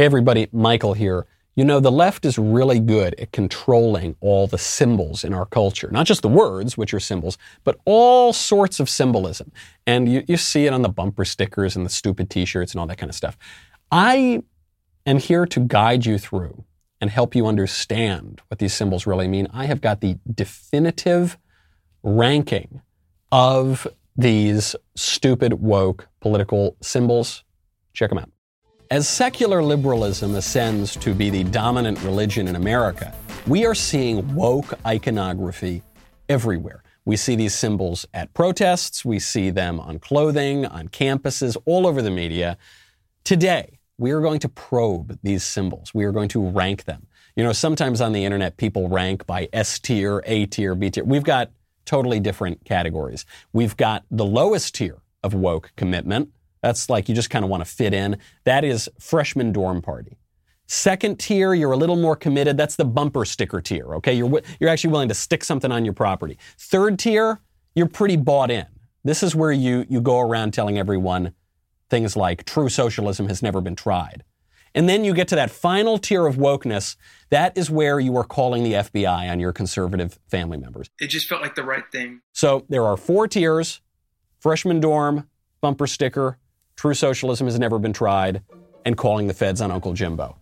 Hey, everybody, Michael here. You know, the left is really good at controlling all the symbols in our culture, not just the words, which are symbols, but all sorts of symbolism. And you, you see it on the bumper stickers and the stupid t shirts and all that kind of stuff. I am here to guide you through and help you understand what these symbols really mean. I have got the definitive ranking of these stupid, woke political symbols. Check them out. As secular liberalism ascends to be the dominant religion in America, we are seeing woke iconography everywhere. We see these symbols at protests, we see them on clothing, on campuses, all over the media. Today, we are going to probe these symbols. We are going to rank them. You know, sometimes on the internet, people rank by S tier, A tier, B tier. We've got totally different categories. We've got the lowest tier of woke commitment, that's like you just kind of want to fit in. That is freshman dorm party. Second tier, you're a little more committed. That's the bumper sticker tier. Okay, you're you're actually willing to stick something on your property. Third tier, you're pretty bought in. This is where you you go around telling everyone things like true socialism has never been tried. And then you get to that final tier of wokeness. That is where you are calling the FBI on your conservative family members. It just felt like the right thing. So there are four tiers freshman dorm, bumper sticker, True socialism has never been tried, and calling the feds on Uncle Jimbo.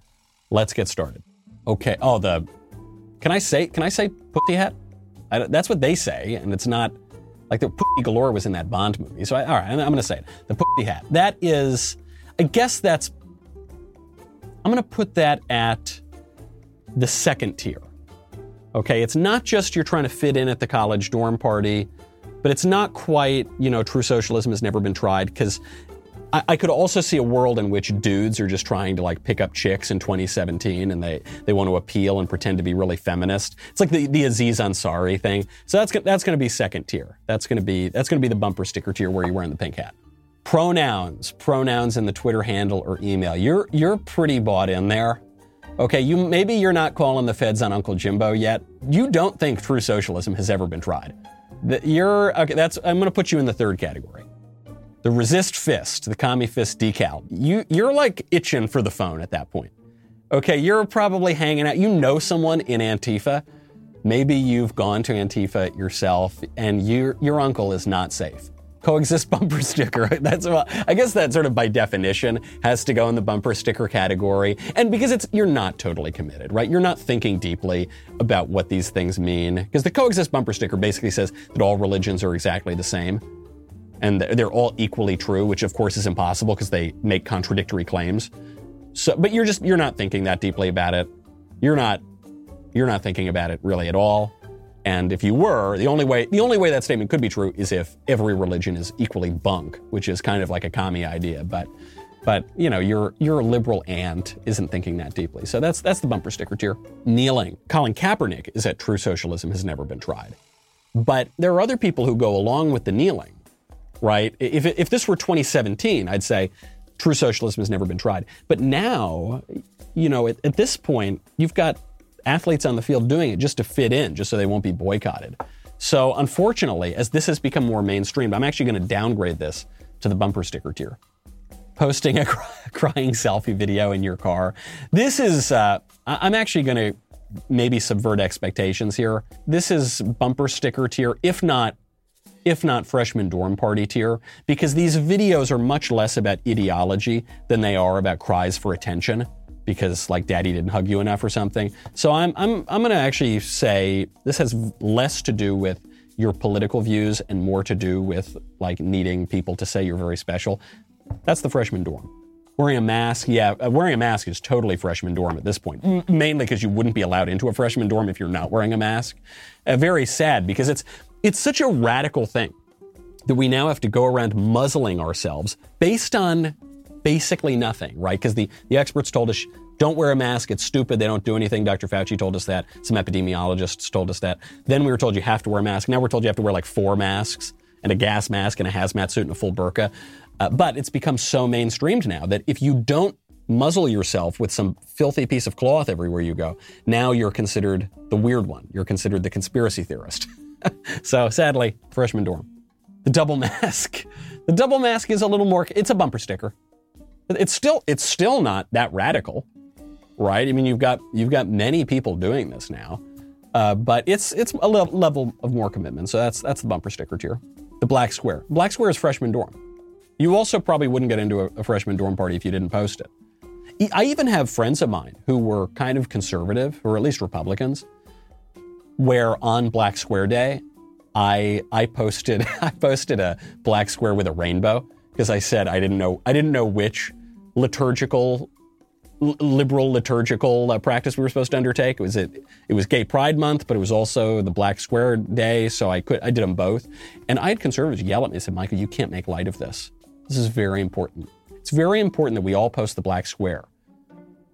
Let's get started. Okay. Oh, the. Can I say? Can I say pussy hat? I, that's what they say, and it's not like the pussy galore was in that Bond movie. So I, all right, I'm, I'm going to say it. The pussy hat. That is. I guess that's. I'm going to put that at the second tier. Okay, it's not just you're trying to fit in at the college dorm party, but it's not quite, you know, true socialism has never been tried because I, I could also see a world in which dudes are just trying to like pick up chicks in 2017 and they, they want to appeal and pretend to be really feminist. It's like the, the Aziz Ansari thing. So that's, that's going to be second tier. That's going to be, that's going to be the bumper sticker tier where you're wearing the pink hat. Pronouns, pronouns in the Twitter handle or email. You're, you're pretty bought in there. Okay, you maybe you're not calling the feds on Uncle Jimbo yet. You don't think true socialism has ever been tried. You're okay. That's I'm going to put you in the third category the resist fist, the commie fist decal. You, you're like itching for the phone at that point. Okay, you're probably hanging out. You know someone in Antifa. Maybe you've gone to Antifa yourself and your, your uncle is not safe. Coexist bumper sticker. That's well, I guess that sort of by definition has to go in the bumper sticker category. And because it's you're not totally committed, right? You're not thinking deeply about what these things mean. Because the coexist bumper sticker basically says that all religions are exactly the same and they're all equally true, which of course is impossible because they make contradictory claims. So, but you're just you're not thinking that deeply about it. You're not you're not thinking about it really at all. And if you were, the only way the only way that statement could be true is if every religion is equally bunk, which is kind of like a commie idea. But but you know, your your liberal aunt isn't thinking that deeply. So that's that's the bumper sticker tier. Kneeling. Colin Kaepernick is that true socialism has never been tried. But there are other people who go along with the kneeling right? If, if this were 2017, I'd say true socialism has never been tried. But now, you know, at, at this point, you've got athletes on the field doing it just to fit in, just so they won't be boycotted. So, unfortunately, as this has become more mainstream, I'm actually going to downgrade this to the bumper sticker tier. Posting a crying selfie video in your car. This is, uh, I'm actually going to maybe subvert expectations here. This is bumper sticker tier, if not if not freshman dorm party tier, because these videos are much less about ideology than they are about cries for attention because like daddy didn't hug you enough or something. So I'm I'm I'm to actually say this has less to do with your political views and more to do with like needing people to say you're very special. That's the freshman dorm. Wearing a mask, yeah, uh, wearing a mask is totally freshman dorm at this point, mainly because you wouldn't be allowed into a freshman dorm if you're not wearing a mask. Uh, very sad because it's it's such a radical thing that we now have to go around muzzling ourselves based on basically nothing, right? Because the, the experts told us don't wear a mask, it's stupid, they don't do anything. Dr. Fauci told us that. Some epidemiologists told us that. Then we were told you have to wear a mask. Now we're told you have to wear like four masks and a gas mask and a hazmat suit and a full burqa. Uh, but it's become so mainstreamed now that if you don't muzzle yourself with some filthy piece of cloth everywhere you go, now you're considered the weird one. You're considered the conspiracy theorist. so sadly, freshman dorm. The double mask. The double mask is a little more, it's a bumper sticker. It's still it's still not that radical, right? I mean, you've got you've got many people doing this now, uh, but it's it's a le- level of more commitment. So that's that's the bumper sticker tier. The black square. Black square is freshman dorm. You also probably wouldn't get into a, a freshman dorm party if you didn't post it. I even have friends of mine who were kind of conservative, or at least Republicans, where on Black Square Day, I I posted I posted a black square with a rainbow because I said I didn't know I didn't know which liturgical liberal liturgical uh, practice we were supposed to undertake. Was it it was Gay Pride Month, but it was also the Black Square Day, so I could I did them both. And I had conservatives yell at me and said, "Michael, you can't make light of this. This is very important. It's very important that we all post the Black Square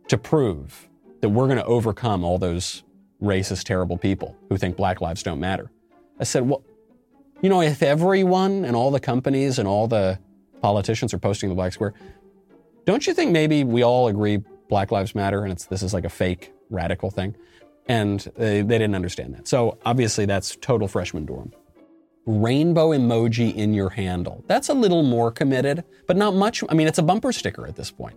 to prove that we're going to overcome all those racist, terrible people who think Black lives don't matter." I said, "Well, you know, if everyone and all the companies and all the politicians are posting the Black Square." don't you think maybe we all agree Black Lives Matter and it's this is like a fake radical thing? And they, they didn't understand that. So obviously that's total freshman dorm. Rainbow emoji in your handle. That's a little more committed, but not much. I mean, it's a bumper sticker at this point.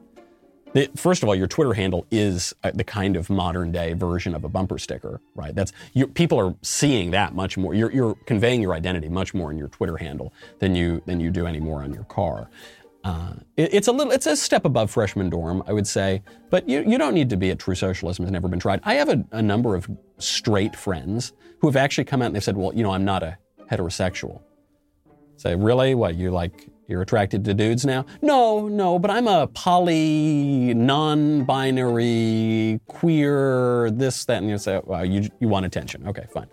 First of all, your Twitter handle is uh, the kind of modern day version of a bumper sticker, right? That's you, people are seeing that much more. You're, you're conveying your identity much more in your Twitter handle than you than you do anymore on your car. Uh, it- it's a little, it's a step above freshman dorm, I would say, but you, you don't need to be a True Socialism has never been tried. I have a, a number of straight friends who have actually come out and they've said, well, you know, I'm not a heterosexual. Say, really? What, you like, you're attracted to dudes now? No, no, but I'm a poly, non-binary, queer, this, that, and you say, well, you, you want attention. Okay, fine.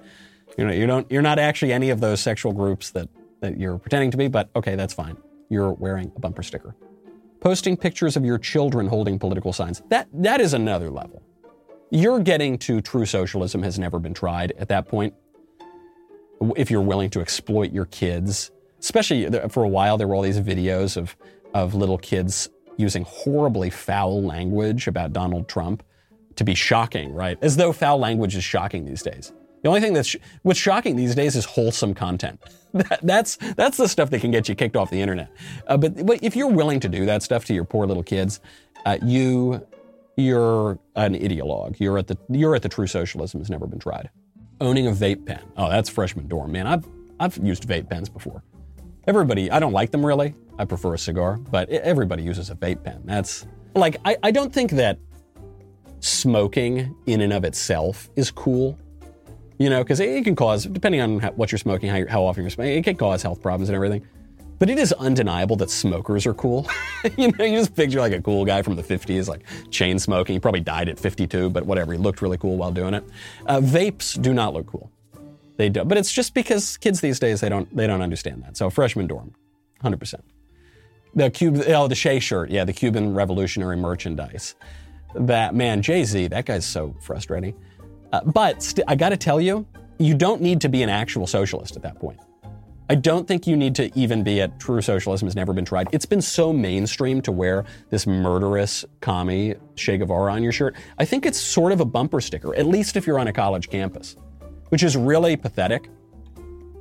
You know, you don't, you're not actually any of those sexual groups that, that you're pretending to be, but okay, that's fine. You're wearing a bumper sticker. Posting pictures of your children holding political signs. That, that is another level. You're getting to true socialism has never been tried at that point. If you're willing to exploit your kids, especially for a while, there were all these videos of, of little kids using horribly foul language about Donald Trump to be shocking, right? As though foul language is shocking these days. The only thing that's sh- what's shocking these days is wholesome content. That, that's that's the stuff that can get you kicked off the internet. Uh, but, but if you're willing to do that stuff to your poor little kids, uh, you you're an ideologue. You're at the you're at the true socialism has never been tried. Owning a vape pen. Oh, that's freshman dorm, man. I've I've used vape pens before. Everybody, I don't like them really. I prefer a cigar, but everybody uses a vape pen. That's like I, I don't think that smoking in and of itself is cool. You know, because it, it can cause, depending on how, what you're smoking, how, you're, how often you're smoking, it can cause health problems and everything. But it is undeniable that smokers are cool. you know, you just picture like a cool guy from the 50s, like chain smoking. He probably died at 52, but whatever. He looked really cool while doing it. Uh, vapes do not look cool. They don't, but it's just because kids these days they don't they don't understand that. So freshman dorm, 100. percent The Cube, oh the Che shirt, yeah, the Cuban Revolutionary merchandise. That man, Jay Z, that guy's so frustrating. Uh, but st- I got to tell you, you don't need to be an actual socialist at that point. I don't think you need to even be at true socialism has never been tried. It's been so mainstream to wear this murderous commie Che Guevara on your shirt. I think it's sort of a bumper sticker, at least if you're on a college campus, which is really pathetic.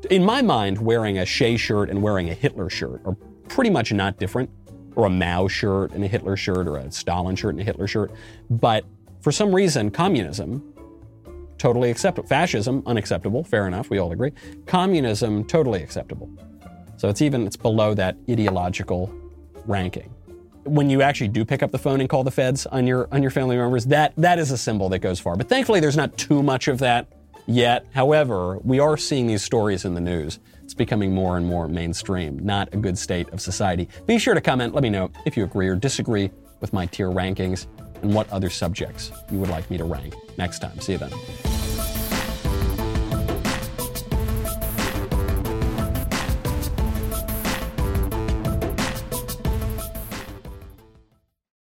In my mind, wearing a Che shirt and wearing a Hitler shirt are pretty much not different, or a Mao shirt and a Hitler shirt, or a Stalin shirt and a Hitler shirt. But for some reason, communism totally acceptable. Fascism, unacceptable. Fair enough. We all agree. Communism, totally acceptable. So it's even it's below that ideological ranking. When you actually do pick up the phone and call the feds on your on your family members, that that is a symbol that goes far. But thankfully, there's not too much of that yet. However, we are seeing these stories in the news. It's becoming more and more mainstream. Not a good state of society. Be sure to comment. Let me know if you agree or disagree with my tier rankings and what other subjects you would like me to rank next time. See you then.